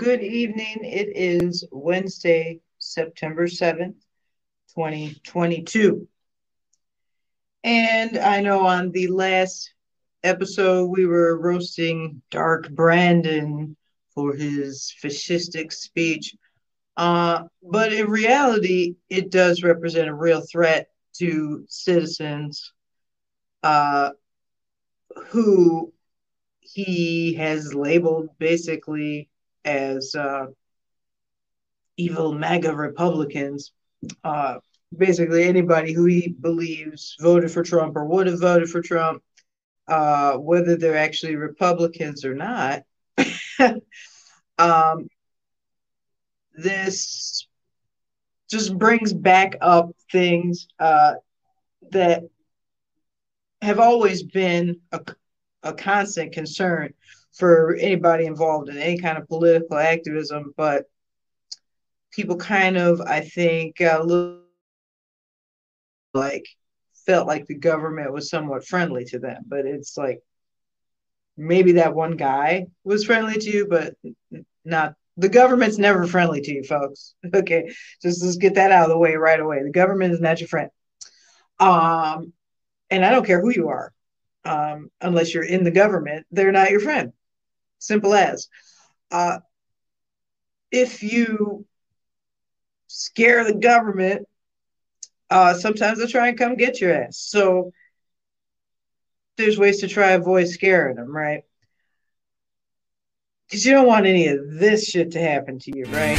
Good evening. It is Wednesday, September 7th, 2022. And I know on the last episode, we were roasting Dark Brandon for his fascistic speech. Uh, but in reality, it does represent a real threat to citizens uh, who he has labeled basically as uh, evil MAGA Republicans. Uh, basically, anybody who he believes voted for Trump or would have voted for Trump, uh, whether they're actually Republicans or not. um, this just brings back up things uh, that have always been a, a constant concern for anybody involved in any kind of political activism, but people kind of, I think, a little like felt like the government was somewhat friendly to them. But it's like maybe that one guy was friendly to you, but not the government's never friendly to you, folks. Okay, just let's get that out of the way right away. The government is not your friend. Um, and I don't care who you are um, unless you're in the government, they're not your friend. Simple as. Uh, if you scare the government, uh, sometimes they'll try and come get your ass. So there's ways to try and avoid scaring them, right? Because you don't want any of this shit to happen to you, right?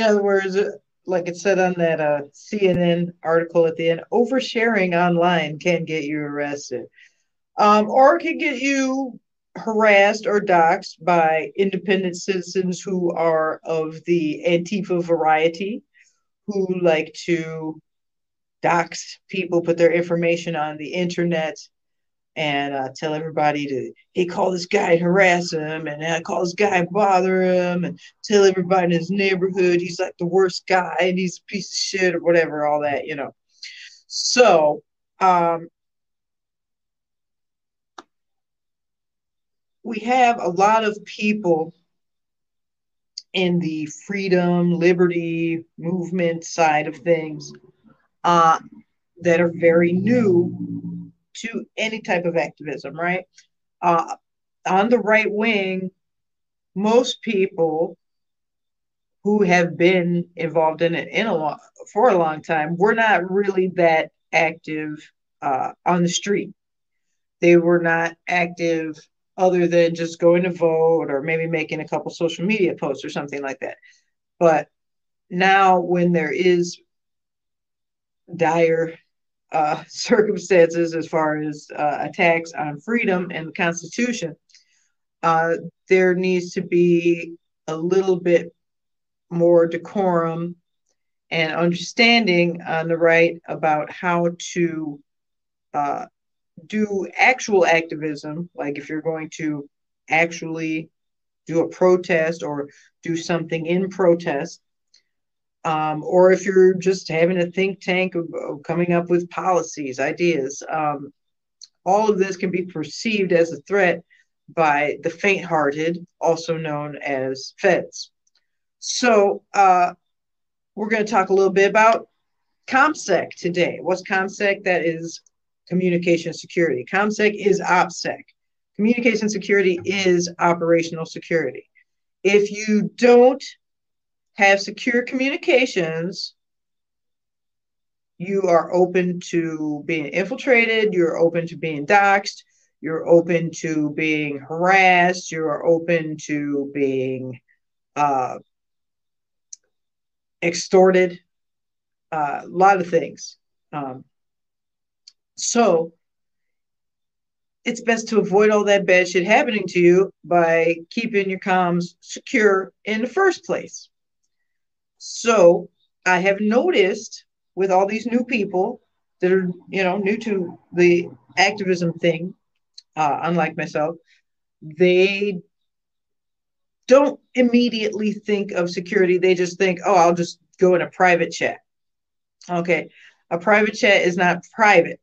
In other words, like it said on that uh, CNN article at the end, oversharing online can get you arrested, um, or can get you harassed or doxxed by independent citizens who are of the Antifa variety, who like to dox people, put their information on the internet and uh, tell everybody to he call this guy harass him and I call this guy bother him and tell everybody in his neighborhood he's like the worst guy and he's a piece of shit or whatever all that you know. So um, we have a lot of people in the freedom liberty movement side of things uh, that are very new to any type of activism, right? Uh, on the right wing, most people who have been involved in it in a long, for a long time were not really that active uh, on the street. They were not active other than just going to vote or maybe making a couple social media posts or something like that. But now, when there is dire uh, circumstances as far as uh, attacks on freedom and the Constitution, uh, there needs to be a little bit more decorum and understanding on the right about how to uh, do actual activism, like if you're going to actually do a protest or do something in protest, um, or if you're just having a think tank of, of coming up with policies, ideas, um, all of this can be perceived as a threat by the faint hearted, also known as feds. So, uh, we're going to talk a little bit about ComSec today. What's ComSec? That is communication security. ComSec is OPSEC. Communication security is operational security. If you don't have secure communications, you are open to being infiltrated, you're open to being doxxed, you're open to being harassed, you're open to being uh, extorted, uh, a lot of things. Um, so it's best to avoid all that bad shit happening to you by keeping your comms secure in the first place. So I have noticed with all these new people that are, you know, new to the activism thing, uh, unlike myself, they don't immediately think of security. They just think, oh, I'll just go in a private chat. Okay. A private chat is not private.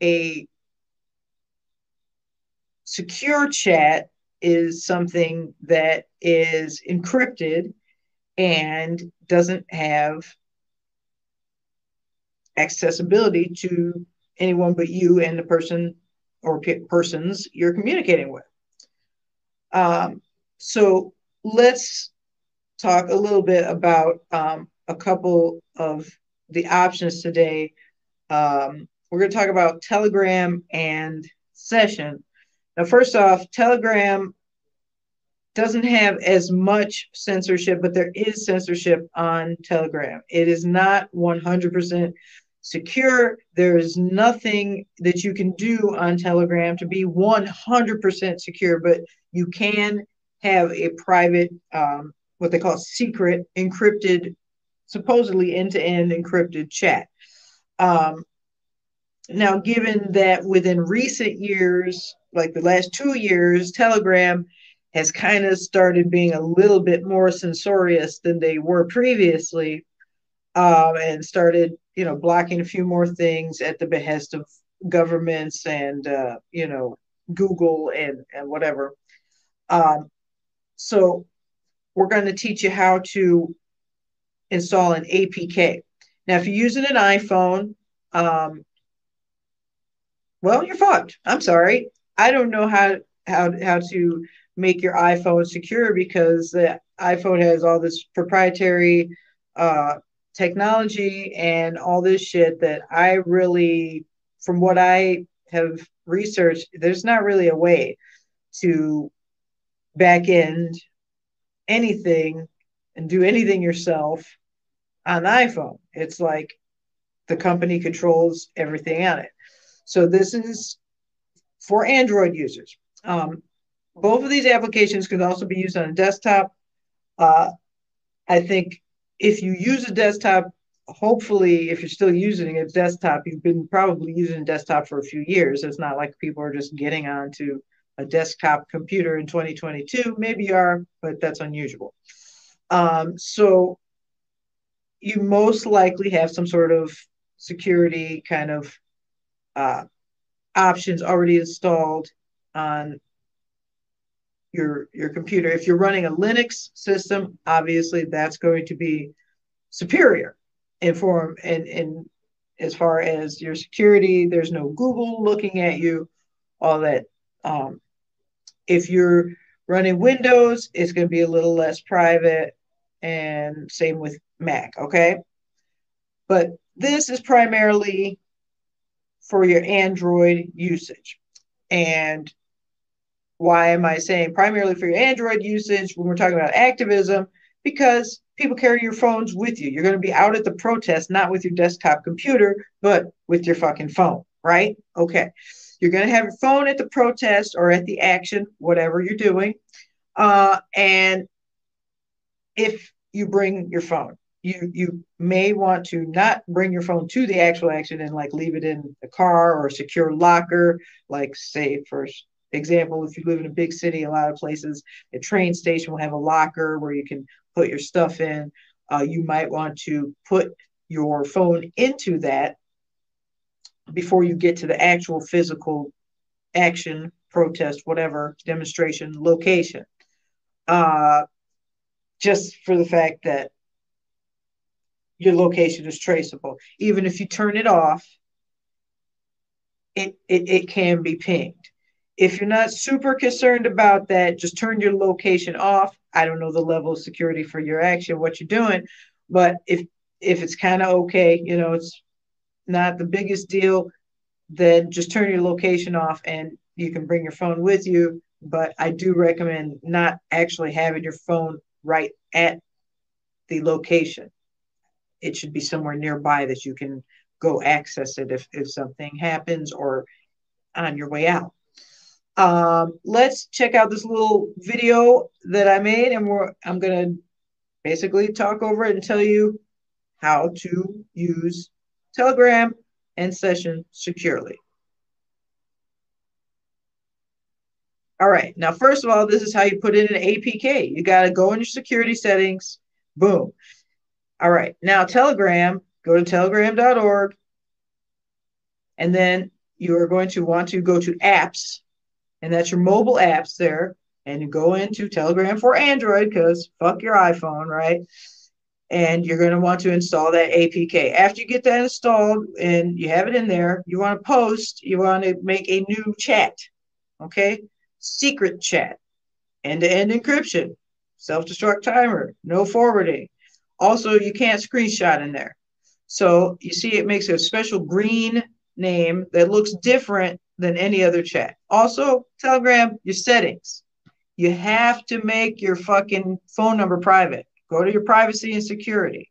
A secure chat is something that is encrypted and doesn't have accessibility to anyone but you and the person or p- persons you're communicating with. Um, so let's talk a little bit about um, a couple of the options today. Um, we're going to talk about Telegram and Session. Now, first off, Telegram doesn't have as much censorship, but there is censorship on Telegram. It is not 100% secure. There is nothing that you can do on Telegram to be 100% secure, but you can have a private, um, what they call secret, encrypted, supposedly end to end encrypted chat. Um, now, given that within recent years, like the last two years, Telegram has kind of started being a little bit more censorious than they were previously um, and started, you know, blocking a few more things at the behest of governments and, uh, you know, Google and, and whatever. Um, so we're going to teach you how to install an APK. Now, if you're using an iPhone, um, well, you're fucked. I'm sorry. I don't know how how how to make your iPhone secure because the iPhone has all this proprietary uh, technology and all this shit that I really, from what I have researched, there's not really a way to back end anything and do anything yourself on iPhone. It's like the company controls everything on it. So this is for Android users. Um, both of these applications could also be used on a desktop. Uh, I think if you use a desktop, hopefully, if you're still using a desktop, you've been probably using a desktop for a few years. It's not like people are just getting onto a desktop computer in 2022. Maybe you are, but that's unusual. Um, so you most likely have some sort of security kind of uh, options already installed on your your computer. If you're running a Linux system, obviously that's going to be superior in form and in as far as your security. There's no Google looking at you, all that. Um, if you're running Windows, it's going to be a little less private, and same with Mac. Okay, but this is primarily for your Android usage. And why am I saying primarily for your Android usage when we're talking about activism? Because people carry your phones with you. You're going to be out at the protest, not with your desktop computer, but with your fucking phone, right? Okay. You're going to have your phone at the protest or at the action, whatever you're doing. Uh, and if you bring your phone, you you may want to not bring your phone to the actual action and like leave it in the car or a secure locker like say for example if you live in a big city a lot of places a train station will have a locker where you can put your stuff in uh, you might want to put your phone into that before you get to the actual physical action protest whatever demonstration location uh, just for the fact that your location is traceable. Even if you turn it off, it, it, it can be pinged. If you're not super concerned about that, just turn your location off. I don't know the level of security for your action, what you're doing, but if if it's kind of okay, you know, it's not the biggest deal, then just turn your location off and you can bring your phone with you. But I do recommend not actually having your phone right at the location it should be somewhere nearby that you can go access it if, if something happens or on your way out. Um, let's check out this little video that I made, and we're I'm gonna basically talk over it and tell you how to use Telegram and Session securely. All right. Now, first of all, this is how you put in an APK. You got to go in your security settings. Boom. All right. Now, Telegram, go to telegram.org. And then you are going to want to go to apps. And that's your mobile apps there. And you go into Telegram for Android because fuck your iPhone, right? and you're going to want to install that APK. After you get that installed and you have it in there, you want to post, you want to make a new chat, okay? Secret chat, end to end encryption, self destruct timer, no forwarding. Also, you can't screenshot in there. So you see, it makes a special green name that looks different than any other chat. Also, Telegram, your settings. You have to make your fucking phone number private Go to your privacy and security.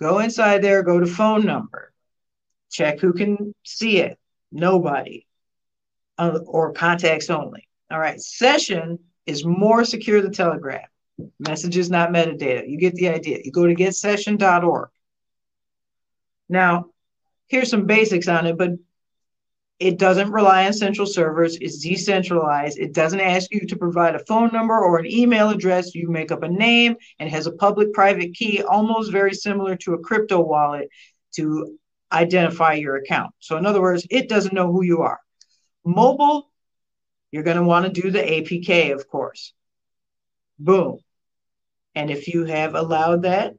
Go inside there, go to phone number. Check who can see it. Nobody. Uh, or contacts only. All right. Session is more secure than Telegram. Messages, not metadata. You get the idea. You go to getsession.org. Now, here's some basics on it, but it doesn't rely on central servers. It's decentralized. It doesn't ask you to provide a phone number or an email address. You make up a name and has a public private key, almost very similar to a crypto wallet to identify your account. So, in other words, it doesn't know who you are. Mobile, you're going to want to do the APK, of course. Boom. And if you have allowed that,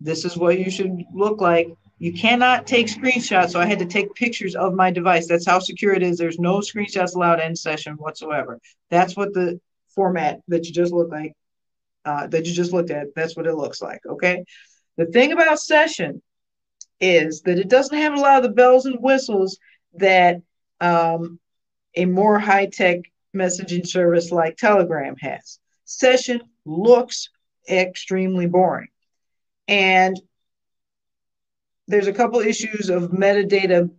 this is what you should look like you cannot take screenshots, so I had to take pictures of my device. That's how secure it is. There's no screenshots allowed in session whatsoever. That's what the format that you just looked like, uh, that you just looked at. That's what it looks like. Okay. The thing about session is that it doesn't have a lot of the bells and whistles that um, a more high tech messaging service like Telegram has. Session looks extremely boring. And there's a couple issues of metadata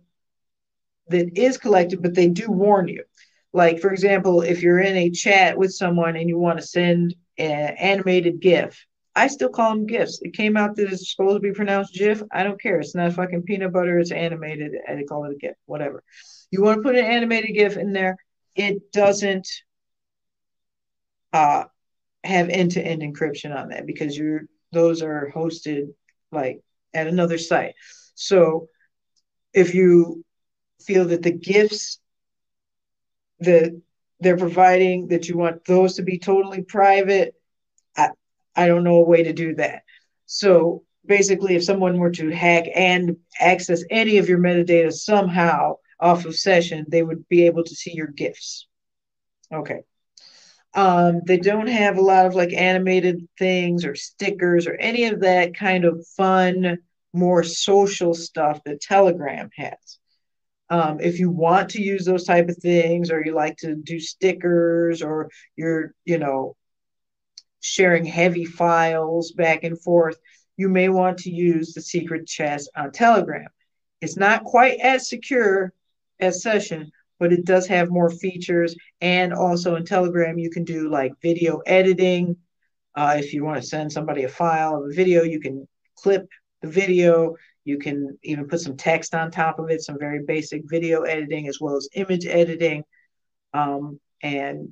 that is collected, but they do warn you. Like, for example, if you're in a chat with someone and you want to send an animated GIF, I still call them GIFs. It came out that it's supposed to be pronounced GIF. I don't care. It's not fucking peanut butter. It's animated. I call it a GIF, whatever. You want to put an animated GIF in there, it doesn't uh, have end-to-end encryption on that because you're those are hosted like at another site. So if you feel that the GIFs that they're providing that you want those to be totally private, I, I don't know a way to do that. So basically, if someone were to hack and access any of your metadata somehow off of session, they would be able to see your GIFs. Okay. Um, they don't have a lot of like animated things or stickers or any of that kind of fun, more social stuff that Telegram has. Um, if you want to use those type of things, or you like to do stickers, or you're, you know, sharing heavy files back and forth, you may want to use the secret chest on Telegram. It's not quite as secure as Session, but it does have more features. And also in Telegram, you can do like video editing. Uh, if you want to send somebody a file of a video, you can clip the video. You can even put some text on top of it, some very basic video editing as well as image editing um, and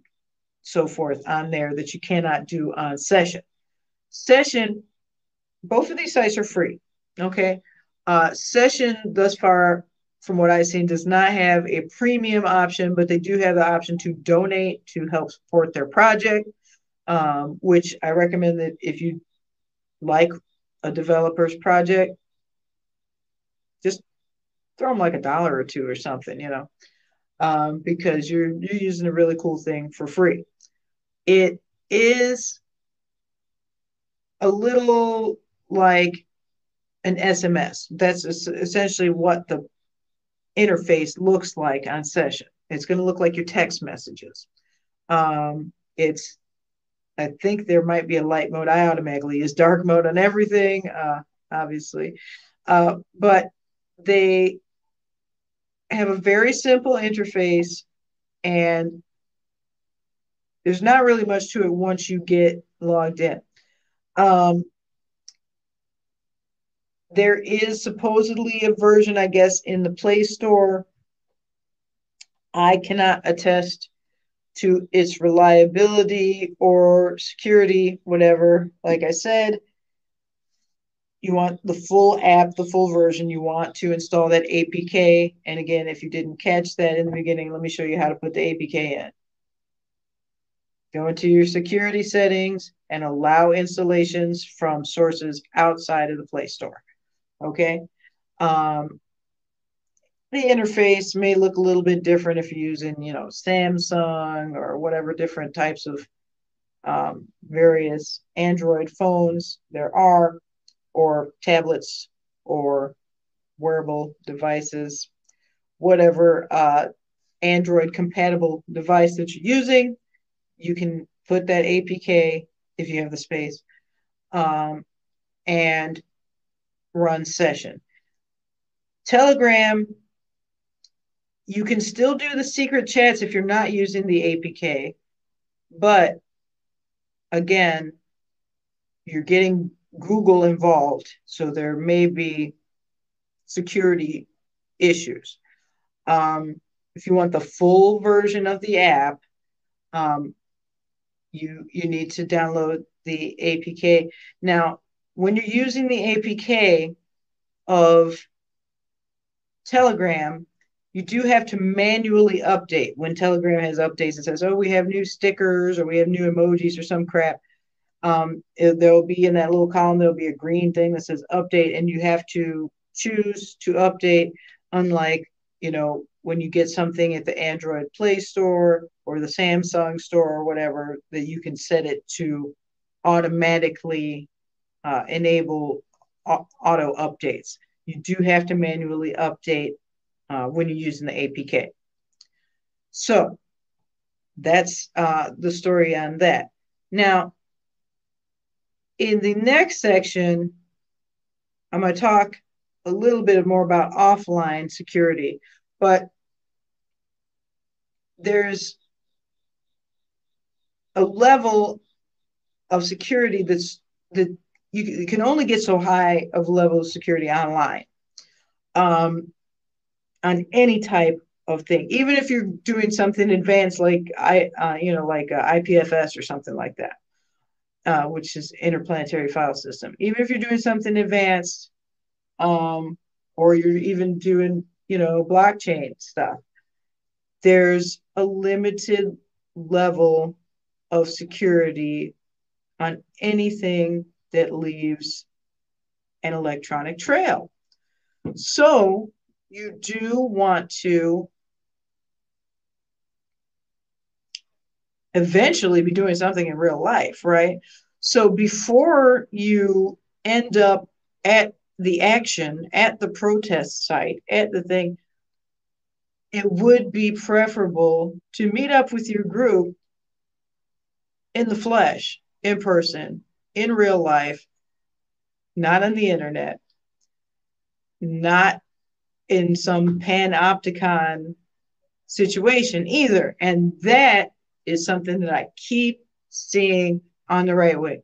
so forth on there that you cannot do on Session. Session, both of these sites are free. Okay. Uh, Session, thus far, from what I've seen, does not have a premium option, but they do have the option to donate to help support their project, um, which I recommend that if you like a developer's project, just throw them like a dollar or two or something, you know, um, because you're you're using a really cool thing for free. It is a little like an SMS. That's essentially what the interface looks like on session. It's going to look like your text messages. Um, it's, I think there might be a light mode. I automatically use dark mode on everything, uh, obviously. Uh, but they have a very simple interface and there's not really much to it once you get logged in. Um, there is supposedly a version, I guess, in the Play Store. I cannot attest to its reliability or security, whatever. Like I said, you want the full app, the full version. You want to install that APK. And again, if you didn't catch that in the beginning, let me show you how to put the APK in. Go into your security settings and allow installations from sources outside of the Play Store. Okay. Um, the interface may look a little bit different if you're using, you know, Samsung or whatever different types of um, various Android phones there are, or tablets or wearable devices, whatever uh, Android compatible device that you're using, you can put that APK if you have the space um, and run session. Telegram, you can still do the secret chats if you're not using the APK, but again, you're getting Google involved, so there may be security issues. Um, if you want the full version of the app, um, you you need to download the APK. Now, when you're using the APK of Telegram, you do have to manually update when Telegram has updates. and says, "Oh, we have new stickers or we have new emojis or some crap." Um, it, there'll be in that little column there'll be a green thing that says "update," and you have to choose to update. Unlike you know when you get something at the Android Play Store or the Samsung Store or whatever, that you can set it to automatically uh, enable auto updates. You do have to manually update uh, when you're using the APK. So that's uh, the story on that. Now, in the next section, I'm going to talk a little bit more about offline security, but there's a level of security that's that you, can only get so high of level of security online um, on any type of thing. Even if you're doing something advanced like i uh, you know like uh, ipfs or something like that uh, which is interplanetary file system. Even if you're doing something advanced um, or you're even doing you know blockchain stuff there's a limited level of security on anything that leaves an electronic trail. So you do want to eventually be doing something in real life, right? So before you end up at the action, at the protest site, at the thing, it would be preferable to meet up with your group in the flesh, in person, in real life, not on the internet, not in some panopticon situation either. And that is something that I keep seeing on the right wing.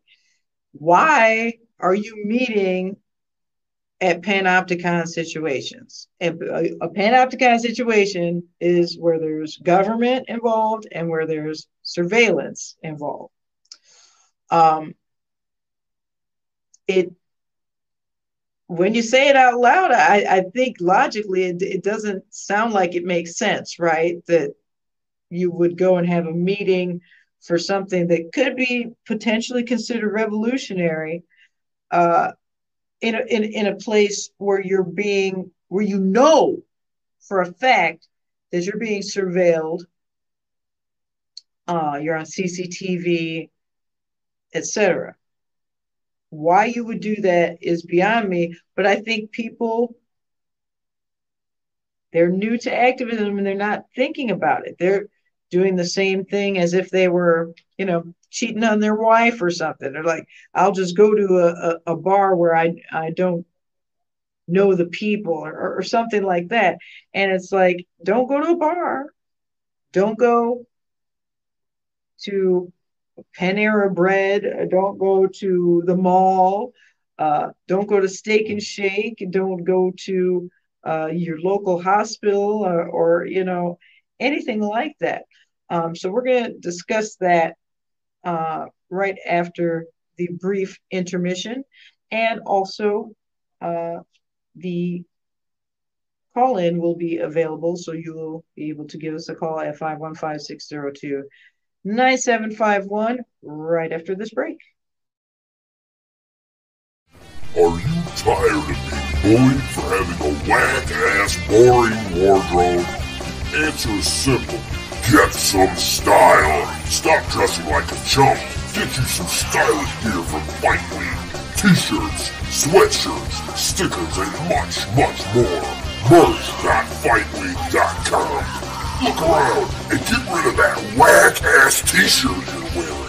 Why are you meeting at panopticon situations. And a, panopticon situation is where there's government involved and where there's surveillance involved. Um, it when you say it out loud, I, I think logically it, it doesn't sound like it makes sense, right? That you would go and have a meeting for something that could be potentially considered revolutionary uh, in a, in, in a place where you're being where you know for a fact that you're being surveilled uh, you're on cctv etc why you would do that is beyond me but i think people they're new to activism and they're not thinking about it they're doing the same thing as if they were you know cheating on their wife or something. They're like, I'll just go to a, a, a bar where I, I don't know the people or, or something like that. And it's like, don't go to a bar. Don't go to Panera Bread. Don't go to the mall. Uh, don't go to Steak and Shake. Don't go to uh, your local hospital or, or, you know, anything like that. Um, so we're going to discuss that uh, right after the brief intermission and also uh, the call in will be available. So you will be able to give us a call at 515 602 9751 right after this break. Are you tired of being bullied for having a whack ass, boring wardrobe? Answer is simple. Get some style. Stop dressing like a chump. Get you some stylish gear from Fight Wing. T-shirts, sweatshirts, stickers, and much, much more. Merch.fightwing.com. Look around and get rid of that whack ass t-shirt you're wearing.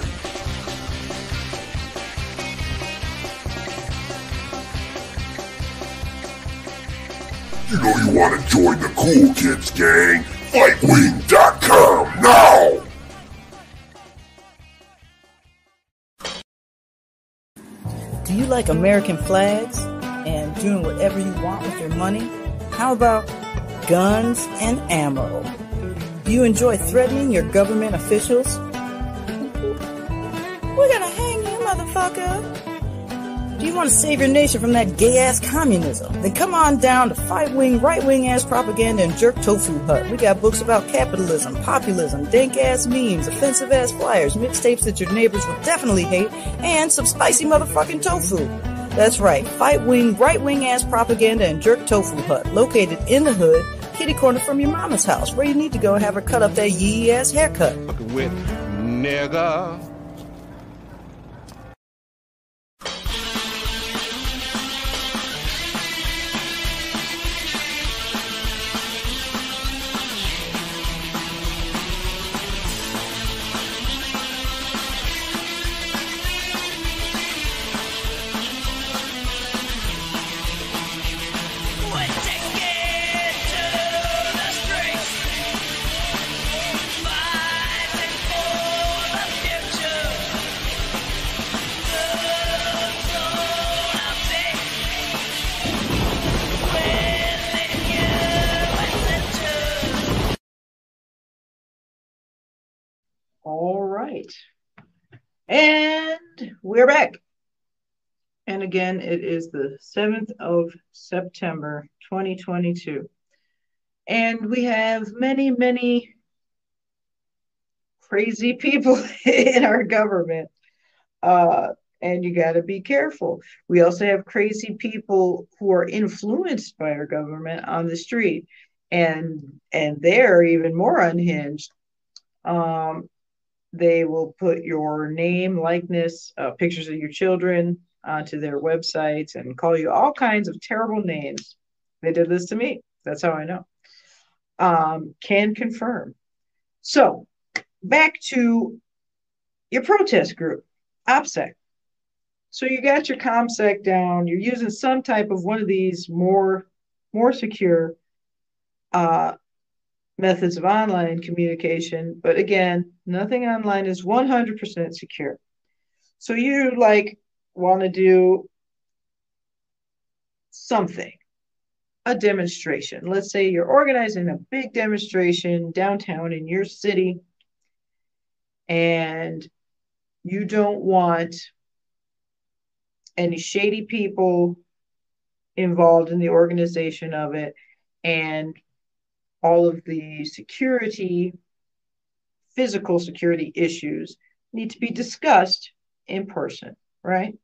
You know you want to join the cool kids gang. Fightwing.com now! Do you like American flags and doing whatever you want with your money? How about guns and ammo? Do you enjoy threatening your government officials? We're gonna hang you, motherfucker! Do you want to save your nation from that gay ass communism? Then come on down to fight wing, right wing ass propaganda and jerk tofu hut. We got books about capitalism, populism, dank ass memes, offensive ass flyers, mixtapes that your neighbors will definitely hate, and some spicy motherfucking tofu. That's right, fight wing, right wing ass propaganda and jerk tofu hut, located in the hood, kitty corner from your mama's house, where you need to go and have her cut up that yee ass haircut. Fucking With nigga. We're back. And again, it is the 7th of September, 2022. And we have many, many crazy people in our government. Uh, and you got to be careful. We also have crazy people who are influenced by our government on the street, and and they're even more unhinged. Um, they will put your name, likeness, uh, pictures of your children onto their websites and call you all kinds of terrible names. They did this to me. That's how I know. Um, can confirm. So, back to your protest group, OPSEC. So you got your ComSec down. You're using some type of one of these more more secure uh, methods of online communication. But again, nothing online is 100% secure. So you like want to do something, a demonstration. Let's say you're organizing a big demonstration downtown in your city and you don't want any shady people involved in the organization of it and all of the security, physical security issues need to be discussed in person, right?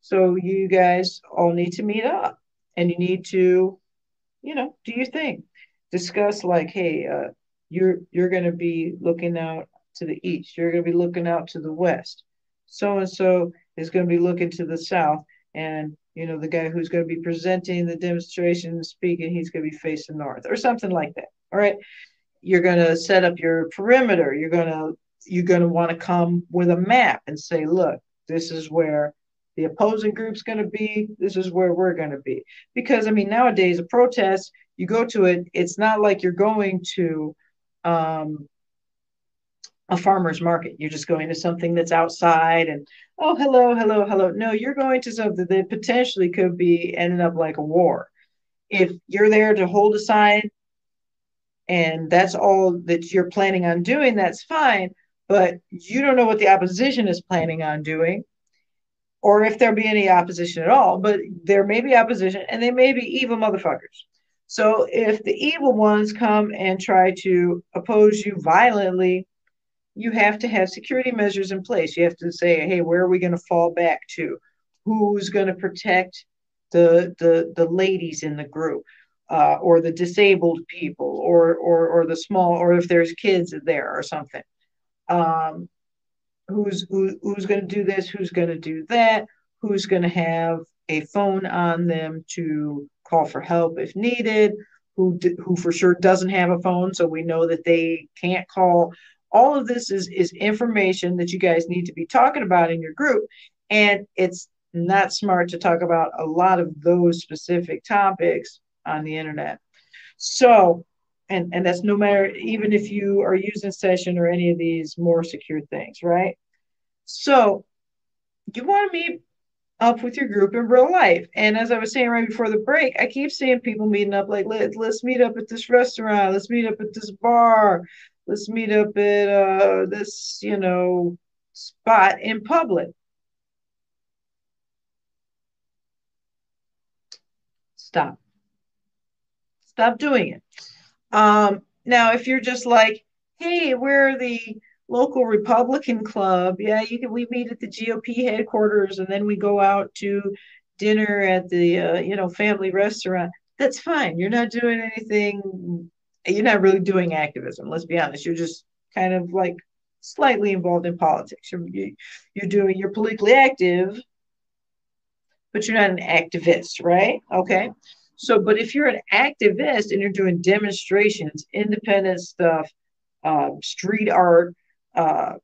So you guys all need to meet up and you need to, you know, do your thing. Discuss like, hey, uh, you're you're going to be looking out to the east. You're going to be looking out to the west. So and so is going to be looking to the south, and you know, the guy who's going to be presenting the demonstration and speaking, he's going to be facing north or something like that. All right. You're going to set up your perimeter. You're going to you're going to want to come with a map and say, look, this is where the opposing group's going to be. This is where we're going to be. Because I mean, nowadays a protest, you go to it, it's not like you're going to um, a farmer's market. You're just going to something that's outside and oh hello, hello, hello. No, you're going to something that potentially could be ending up like a war. If you're there to hold a sign, and that's all that you're planning on doing, that's fine. But you don't know what the opposition is planning on doing, or if there'll be any opposition at all. But there may be opposition, and they may be evil motherfuckers. So if the evil ones come and try to oppose you violently, you have to have security measures in place. You have to say, hey, where are we going to fall back to? Who's going to protect the the the ladies in the group? uh, or the disabled people or, or, or the small, or if there's kids there or something. Um, who's who, who's going to do this? Who's going to do that? Who's going to have a phone on them to call for help if needed? Who who for sure doesn't have a phone, so we know that they can't call. All of this is is information that you guys need to be talking about in your group, and it's not smart to talk about a lot of those specific topics on the internet. So, and and that's no matter even if you are using session or any of these more secure things, right? So, you want to meet up with your group in real life. And as I was saying right before the break, I keep seeing people meeting up like Let, let's meet up at this restaurant, let's meet up at this bar, let's meet up at uh, this, you know, spot in public. Stop. Stop doing it. Um, now, if you're just like, hey, we're the local Republican club, yeah, you can. We meet at the GOP headquarters, and then we go out to dinner at the uh, you know family restaurant. That's fine. You're not doing anything. You're not really doing activism. Let's be honest. You're just kind of like slightly involved in politics. You're you're doing you're politically active, but you're not an activist, right? Okay. So, but if you're an activist and you're doing demonstrations, independent stuff, uh, street art, uh,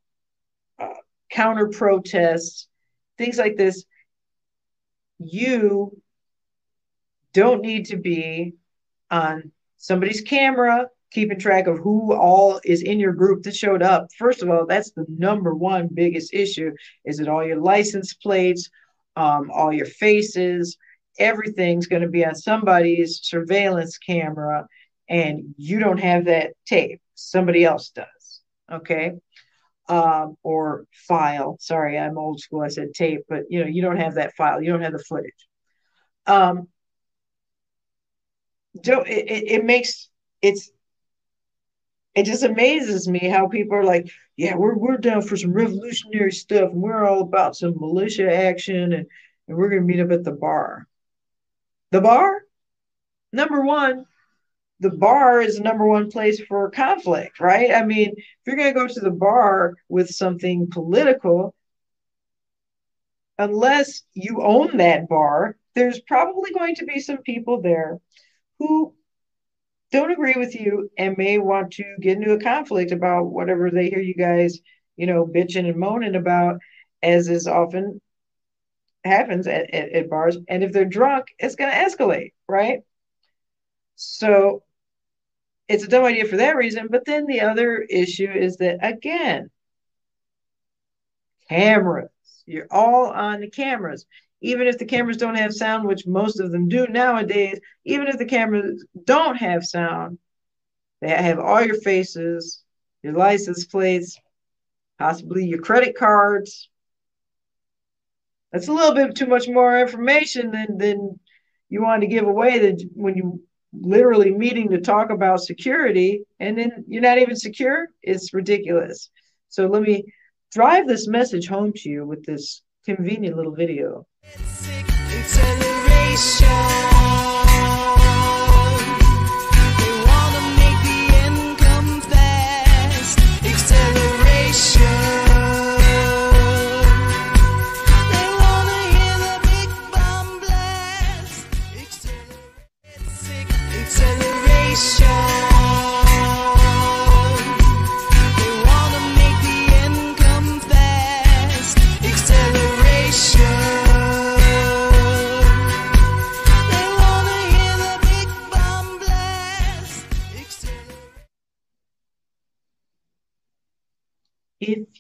uh, counter protests, things like this, you don't need to be on somebody's camera keeping track of who all is in your group that showed up. First of all, that's the number one biggest issue. Is it all your license plates, um, all your faces? everything's going to be on somebody's surveillance camera and you don't have that tape somebody else does okay um, or file sorry i'm old school i said tape but you know you don't have that file you don't have the footage um, don't, it, it makes it's it just amazes me how people are like, yeah, we're we're down for some revolutionary stuff, and we're all about some militia action, and, and we're gonna meet up at the bar. The bar, number one, the bar is the number one place for conflict, right? I mean, if you're to go to the bar with something political, unless you own that bar, there's probably going to be some people there who don't agree with you and may want to get into a conflict about whatever they hear you guys, you know, bitching and moaning about, as is often happens at, at, at bars. And if they're drunk, it's going to escalate, right? So it's a dumb idea for that reason. But then the other issue is that, again, cameras. You're all on the cameras. Even if the cameras don't have sound, which most of them do nowadays, even if the cameras don't have sound, they have all your faces, your license plates, possibly your credit cards, that's a little bit too much more information than than you want to give away that when you literally meeting to talk about security and then you're not even secure? It's ridiculous. So let me drive this message home to you with this convenient little video if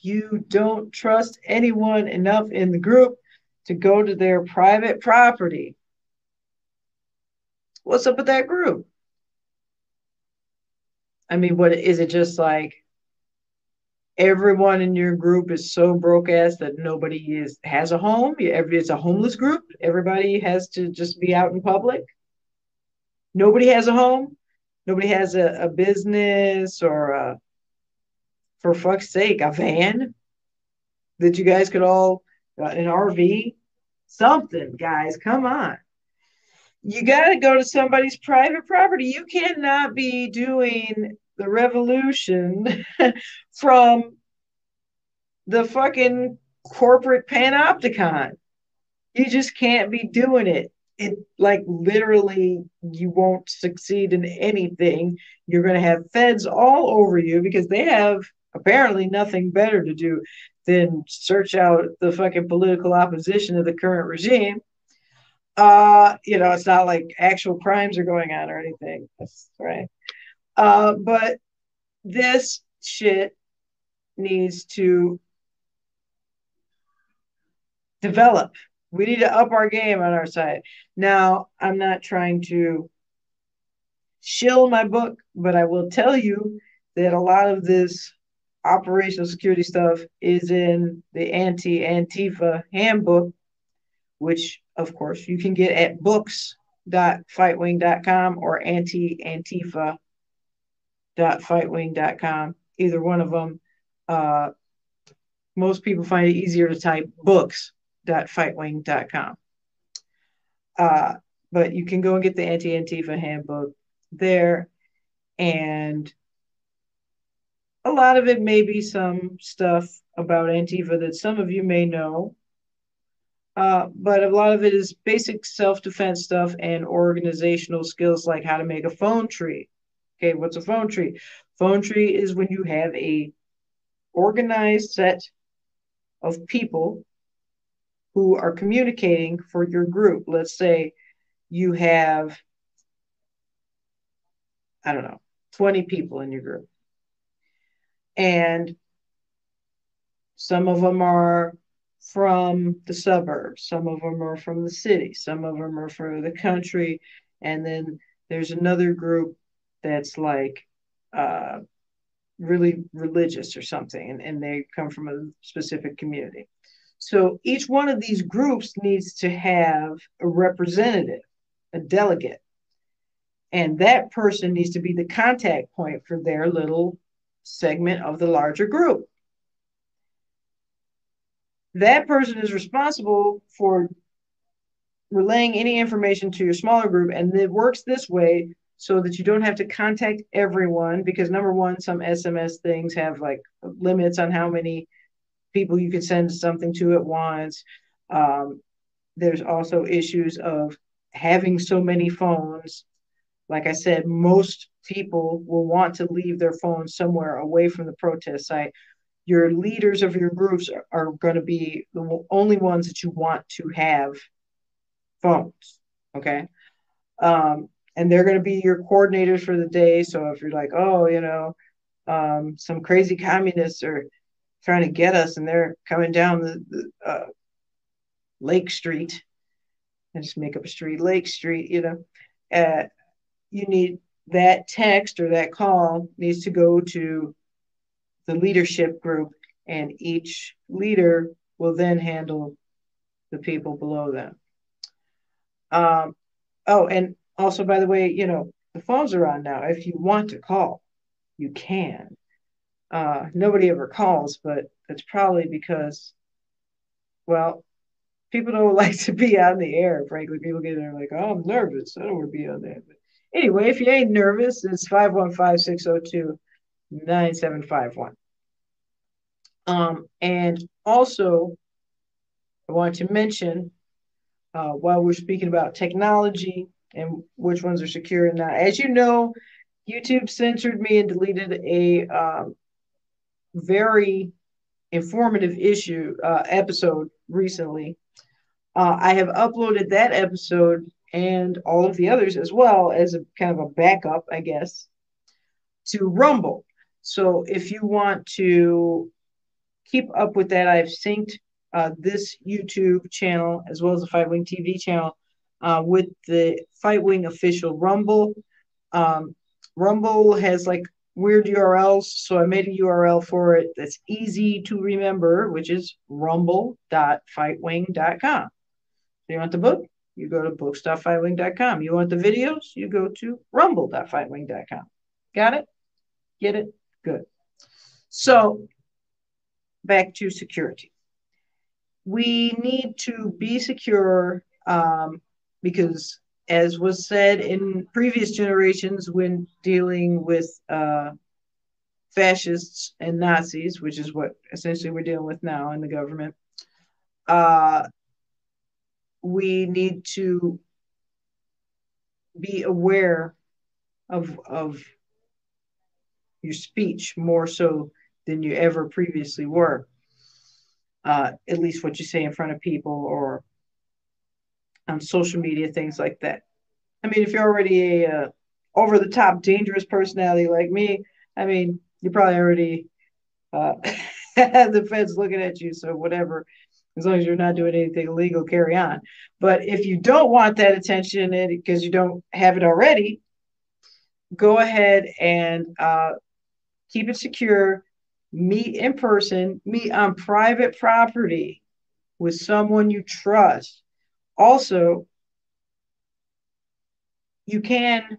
you don't trust anyone enough in the group to go to their private property. What's up with that group? I mean, what is it just like everyone in your group is so broke ass that nobody is has a home? It's a homeless group. Everybody has to just be out in public. Nobody has a home. Nobody has a, a business or a, for fuck's sake, a van that you guys could all uh, an RV, something, guys. Come on you got to go to somebody's private property. You cannot be doing the revolution from the fucking corporate panopticon. You just can't be doing it. It like literally you won't succeed in anything. You're going to have feds all over you because they have apparently nothing better to do than search out the fucking political opposition of the current regime uh, you know, it's not like actual crimes are going on or anything. Right. Uh, but this shit needs to develop. We need to up our game on our side. Now, I'm not trying to shill my book, but I will tell you that a lot of this operational security stuff is in the anti Antifa handbook, which of course, you can get at books.fightwing.com or anti-antifa.fightwing.com. Either one of them. Uh, most people find it easier to type books.fightwing.com. Uh, but you can go and get the anti-Antifa handbook there. And a lot of it may be some stuff about Antifa that some of you may know uh, but a lot of it is basic self-defense stuff and organizational skills like how to make a phone tree. Okay, what's a phone tree? Phone tree is when you have a organized set of people who are communicating for your group. Let's say you have, I don't know, 20 people in your group. And some of them are from the suburbs, some of them are from the city, some of them are from the country, and then there's another group that's like uh, really religious or something, and, and they come from a specific community. So each one of these groups needs to have a representative, a delegate. And that person needs to be the contact point for their little segment of the larger group. That person is responsible for relaying any information to your smaller group and it works this way so that you don't have to contact everyone because number one some sms things have like limits on how many people you can send something to at once. Um, there's also issues of having so many phones like i said most people will want to leave their phones somewhere away from the protest site your leaders of your groups are, are going to be the only ones that you want to have phones okay um, and they're going to be your coordinators for the day so if you're like oh you know um, some crazy communists are trying to get us and they're coming down the, the uh, lake Street. I just make up a street lake street you know uh, you need that text or that call needs to go to the leadership group, and each leader will then handle the people below them. Um, oh, and also, by the way, you know, the phones are on now. If you want to call, you can. Uh, nobody ever calls, but it's probably because, well, people don't like to be on the air. Frankly, people get there like, oh, I'm nervous. I don't want to be on there. But anyway, if you ain't nervous, it's 515 602 9751. Um, and also, I want to mention uh, while we're speaking about technology and which ones are secure and not. As you know, YouTube censored me and deleted a um, very informative issue uh, episode recently. Uh, I have uploaded that episode and all of the others as well as a kind of a backup, I guess, to Rumble. So if you want to keep up with that, I've synced uh, this YouTube channel as well as the Fight Wing TV channel uh, with the Fight Wing official Rumble. Um, Rumble has like weird URLs. So I made a URL for it that's easy to remember, which is rumble.fightwing.com. So you want the book? You go to books.fightwing.com. You want the videos? You go to rumble.fightwing.com. Got it? Get it? Good. So back to security. We need to be secure um, because as was said in previous generations when dealing with uh, fascists and Nazis, which is what essentially we're dealing with now in the government, uh, we need to be aware of of your speech more so than you ever previously were. Uh, at least what you say in front of people or on social media, things like that. I mean, if you're already a uh, over the top dangerous personality like me, I mean, you probably already uh, have the feds looking at you. So whatever, as long as you're not doing anything illegal, carry on. But if you don't want that attention because you don't have it already, go ahead and uh, keep it secure. Meet in person. Meet on private property with someone you trust also, you can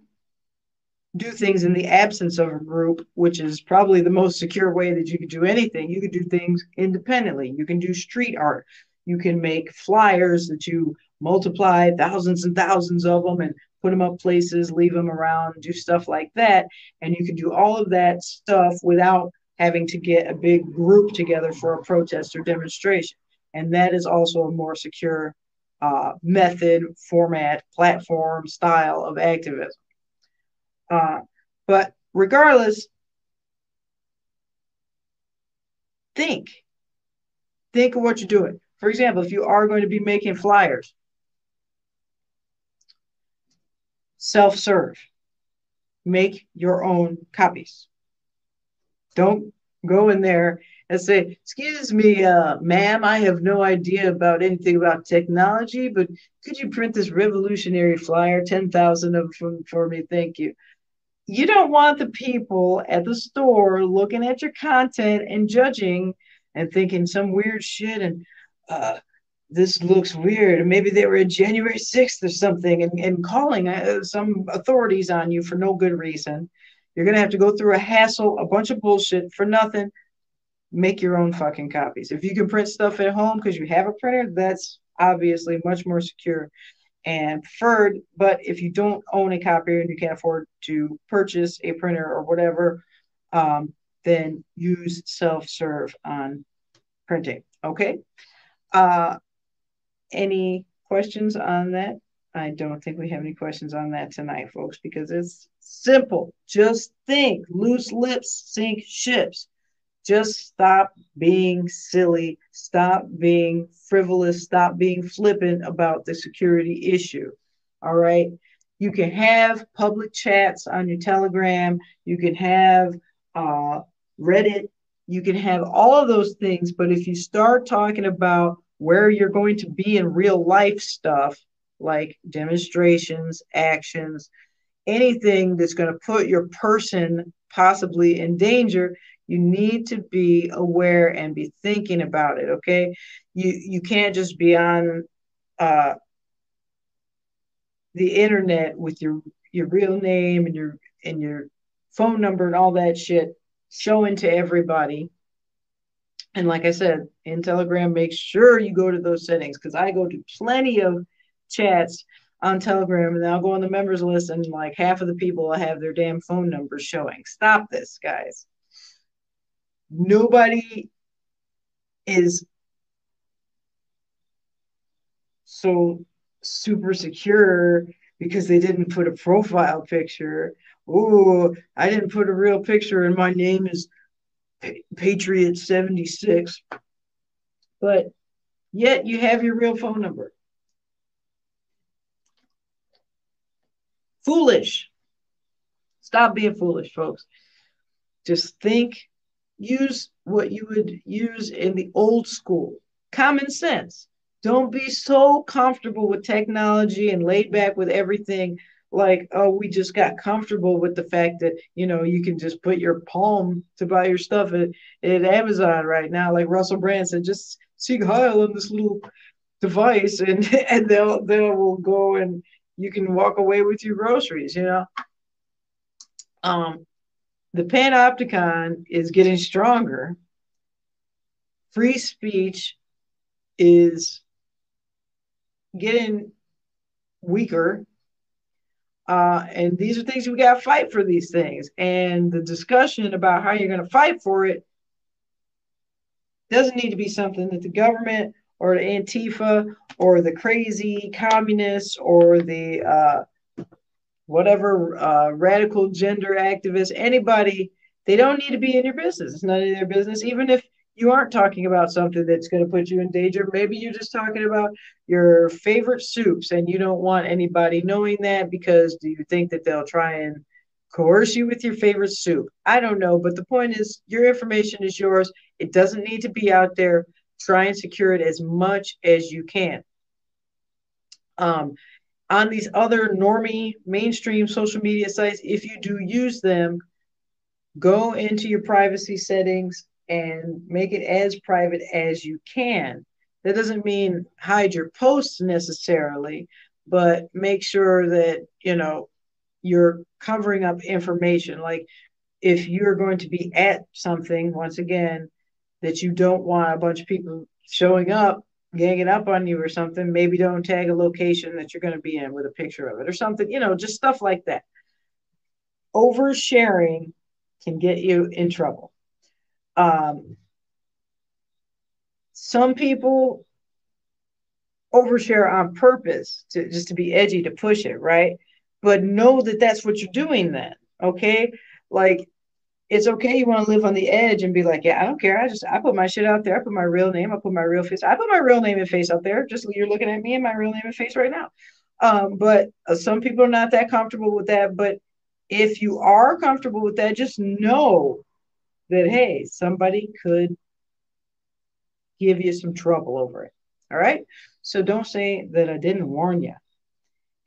do things in the absence of a group, which is probably the most secure way that you could do anything. You could do things independently. You can do street art. You can make flyers that you multiply thousands and thousands of them and put them up places, leave them around, do stuff like that. And you can do all of that stuff without having to get a big group together for a protest or demonstration. And that is also a more secure uh, method, format, platform, style of activism. Uh, but regardless, think. Think of what you're doing. For example, if you are going to be making flyers, self serve, make your own copies. Don't go in there and say, Excuse me, uh, ma'am, I have no idea about anything about technology, but could you print this revolutionary flyer, 10,000 of them for me? Thank you. You don't want the people at the store looking at your content and judging and thinking some weird shit and uh, this looks weird. And maybe they were January 6th or something and, and calling uh, some authorities on you for no good reason. You're going to have to go through a hassle, a bunch of bullshit for nothing make your own fucking copies. If you can print stuff at home because you have a printer, that's obviously much more secure and preferred. But if you don't own a copier and you can't afford to purchase a printer or whatever, um, then use self serve on printing. Okay. Uh, any questions on that? I don't think we have any questions on that tonight, folks, because it's simple. Just think loose lips sink ships. Just stop being silly. Stop being frivolous. Stop being flippant about the security issue. All right. You can have public chats on your Telegram. You can have uh, Reddit. You can have all of those things. But if you start talking about where you're going to be in real life stuff, like demonstrations, actions, anything that's going to put your person possibly in danger, you need to be aware and be thinking about it okay? You you can't just be on uh, the internet with your your real name and your and your phone number and all that shit showing to everybody. And like i said in telegram make sure you go to those settings because i go to plenty of chats on telegram and i'll go on the members list and like half of the people have their damn phone numbers showing. Stop this guys nobody is so super secure because they didn't put a profile picture. Oh, I didn't put a real picture and my name is Patriot 76. But yet you have your real phone number. Foolish. Stop being foolish, folks. Just think use what you would use in the old school common sense. Don't be so comfortable with technology and laid back with everything like, oh, we just got comfortable with the fact that, you know, you can just put your palm to buy your stuff at, at Amazon right now. Like Russell Brand said, just Sieg Heil on this little device and, and they'll, they will go and you can walk away with your groceries, you know? Um, the panopticon is getting stronger. Free speech is getting weaker uh, and these are things we got to fight for these things. And the discussion about how you're going to fight for it doesn't need to be something that the government or the Antifa or the crazy communists or the uh, whatever uh, radical gender activist, anybody, they don't need to be in your business. It's none of their business. Even if you aren't talking about something that's going to put you in danger. Maybe you're just talking about your favorite soups and you don't want anybody knowing that because do you think that they'll try and coerce you with your favorite soup? I don't know. But the point is, your information is yours. It doesn't need to be out there. Try and secure it as much as you can. Um, on these other normie mainstream social media sites, if you do use them, go into your privacy settings and make it as private as you can. That doesn't mean hide your posts necessarily, but make sure that, you know, you're covering up information. Like if you're going to be at something, once again, that you don't want a bunch of people showing up, ganging up on you or something, maybe don't tag a location that you're going to be in with a picture of it or something, you know, just stuff like that. Oversharing can get you in trouble. Um, some people overshare on purpose to just to be edgy to push it, right? But know that that's what you're doing then, okay? Like it's okay you want to live on the edge and be like, yeah, I don't care. I just I put my shit out there. I put my real name. I put my real face. I put my real name and face out there. Just you're looking at me and my real name and face right now. Um, but uh, some people are not that comfortable with that. But if you are comfortable with that, just know that hey, somebody could give you some trouble over it. All right. So don't say that I didn't warn you.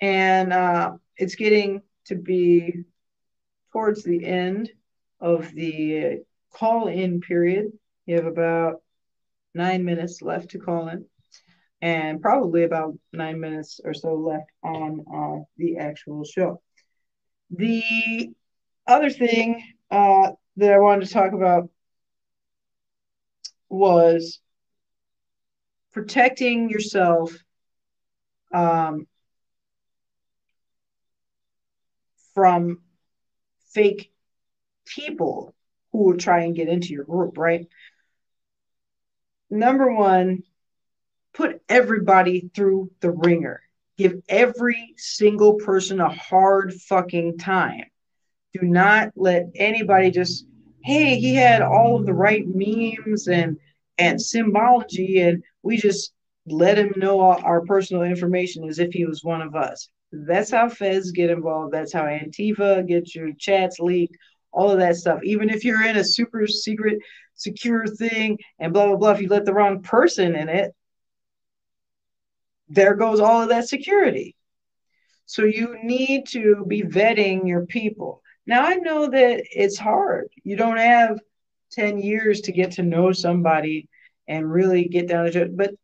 And uh, it's getting to be towards the end of the call in period. You have about nine minutes left to call in, and probably about nine minutes or so left on uh, the actual show. The other thing uh, that I wanted to talk about was protecting yourself um, from fake people who will try and get into your group, right? Number one, put everybody through the ringer. Give every single person a hard fucking time do not let anybody just hey he had all of the right memes and and symbology and we just let him know our personal information as if he was one of us that's how feds get involved that's how antifa gets your chats leaked all of that stuff even if you're in a super secret secure thing and blah blah blah if you let the wrong person in it there goes all of that security so you need to be vetting your people now I know that it's hard. You don't have 10 years to get to know somebody and really get down to it, but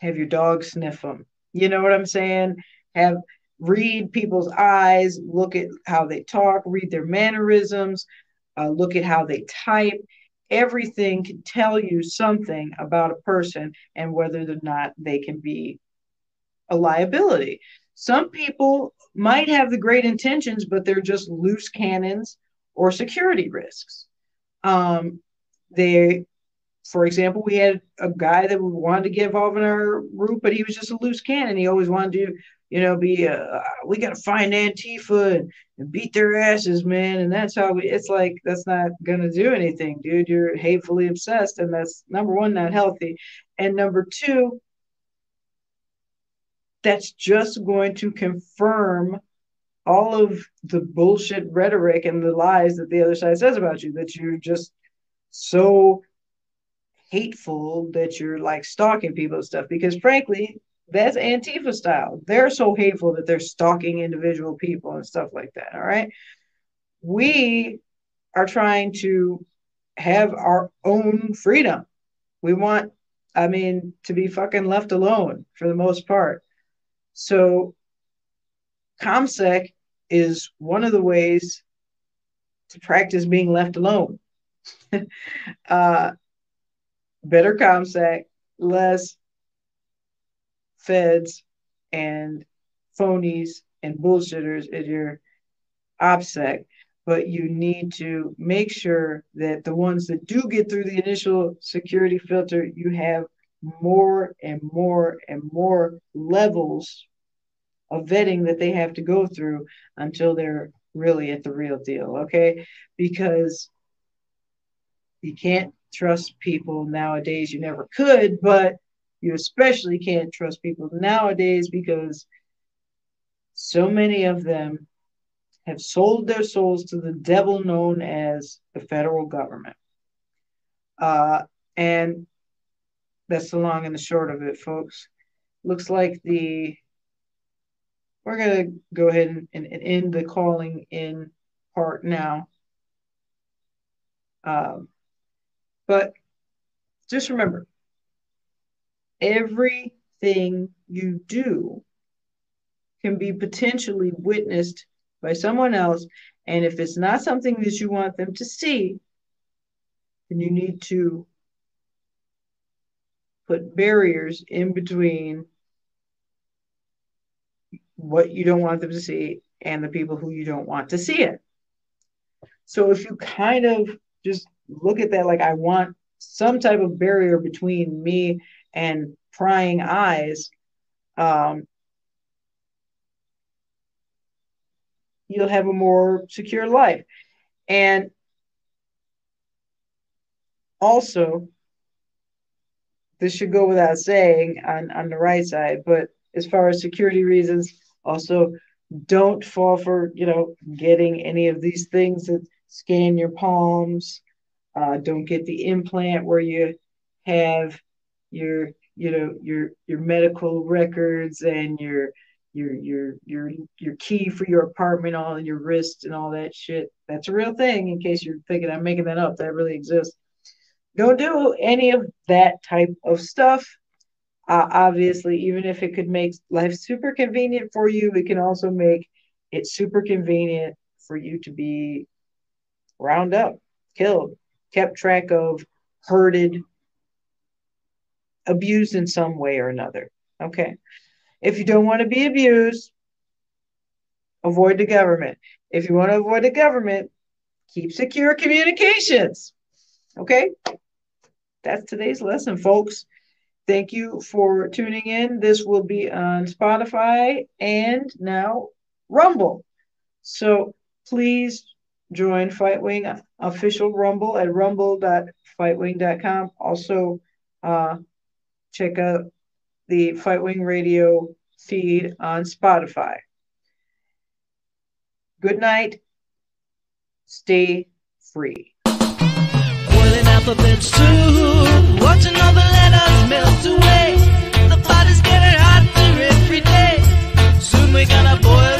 have your dog sniff them. You know what I'm saying? Have read people's eyes, look at how they talk, read their mannerisms, uh, look at how they type. Everything can tell you something about a person and whether or not they can be a liability. Some people might have the great intentions, but they're just loose cannons or security risks. Um, they, for example, we had a guy that wanted to get involved in our group, but he was just a loose cannon. He always wanted to, you know, be, uh, we got to find Antifa and, and, beat their asses, man. And that's how we, it's like, that's not going to do anything, dude. You're hatefully obsessed. And that's number one, not healthy. And number two, that's just going to confirm all of the bullshit rhetoric and the lies that the other side says about you that you're just so hateful that you're like stalking people and stuff because frankly that's Antifa style. They're so hateful that they're stalking individual people and stuff like that. All right. We are trying to have our own freedom. We want, I mean, to be fucking left alone for the most part. So, ComSec is one of the ways to practice being left alone. uh, better ComSec, less feds and phonies and bullshitters at your OPSEC, but you need to make sure that the ones that do get through the initial security filter, you have more and more and more levels of vetting that they have to go through until they're really at the real deal, okay? Because you can't trust people nowadays. You never could, but you especially can't trust people nowadays because so many of them have sold their souls to the devil known as the federal government. Uh, and that's the long and the short of it, folks. Looks like the we're gonna go ahead and, and, and end the calling in part now. Um, but just remember, everything you do can be potentially witnessed by someone else. And if it's not something that you want them to see, then you need to put barriers in between what you don't want them to see and the people who you don't want to see it. So if you kind of just look at that like I want some type of barrier between me and prying eyes, um, you'll have a more secure life. And also, this should go without saying on, on the right side, but as far as security reasons, also don't fall for, you know, getting any of these things that scan your palms. Uh, don't get the implant where you have your you know your your medical records and your your your your your key for your apartment on your wrist and all that shit. That's a real thing. In case you're thinking I'm making that up, that really exists. Don't do any of that type of stuff. Uh, obviously, even if it could make life super convenient for you, it can also make it super convenient for you to be round up, killed, kept track of, herded, abused in some way or another. Okay. If you don't want to be abused, avoid the government. If you want to avoid the government, keep secure communications. Okay. That's today's lesson, folks. Thank you for tuning in. This will be on Spotify and now Rumble. So please join Fightwing official Rumble at rumble.fightwing.com. Also, uh, check out the Fight Wing Radio feed on Spotify. Good night. Stay free. Boiling alphabets too. Watching all the letters melt away. The getting hotter every day. Soon we gotta boil